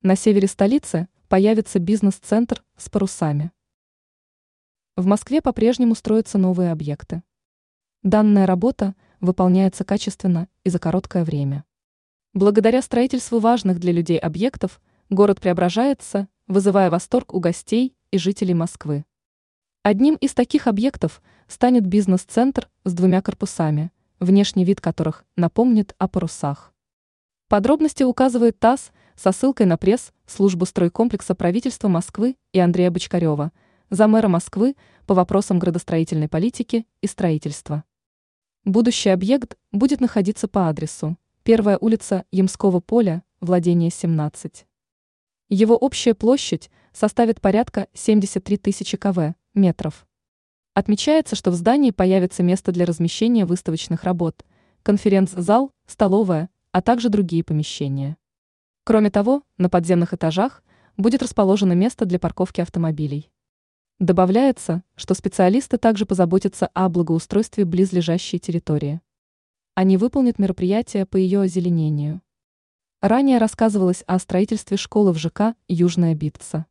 На севере столицы появится бизнес-центр с парусами. В Москве по-прежнему строятся новые объекты. Данная работа выполняется качественно и за короткое время. Благодаря строительству важных для людей объектов город преображается, вызывая восторг у гостей и жителей Москвы. Одним из таких объектов станет бизнес-центр с двумя корпусами, внешний вид которых напомнит о парусах. Подробности указывает ТАСС со ссылкой на пресс службу стройкомплекса правительства Москвы и Андрея Бочкарева, замэра Москвы по вопросам градостроительной политики и строительства. Будущий объект будет находиться по адресу Первая улица Ямского поля, владение 17. Его общая площадь составит порядка 73 тысячи кв. метров. Отмечается, что в здании появится место для размещения выставочных работ, конференц-зал, столовая, а также другие помещения. Кроме того, на подземных этажах будет расположено место для парковки автомобилей. Добавляется, что специалисты также позаботятся о благоустройстве близлежащей территории. Они выполнят мероприятия по ее озеленению. Ранее рассказывалось о строительстве школы в ЖК «Южная Битца».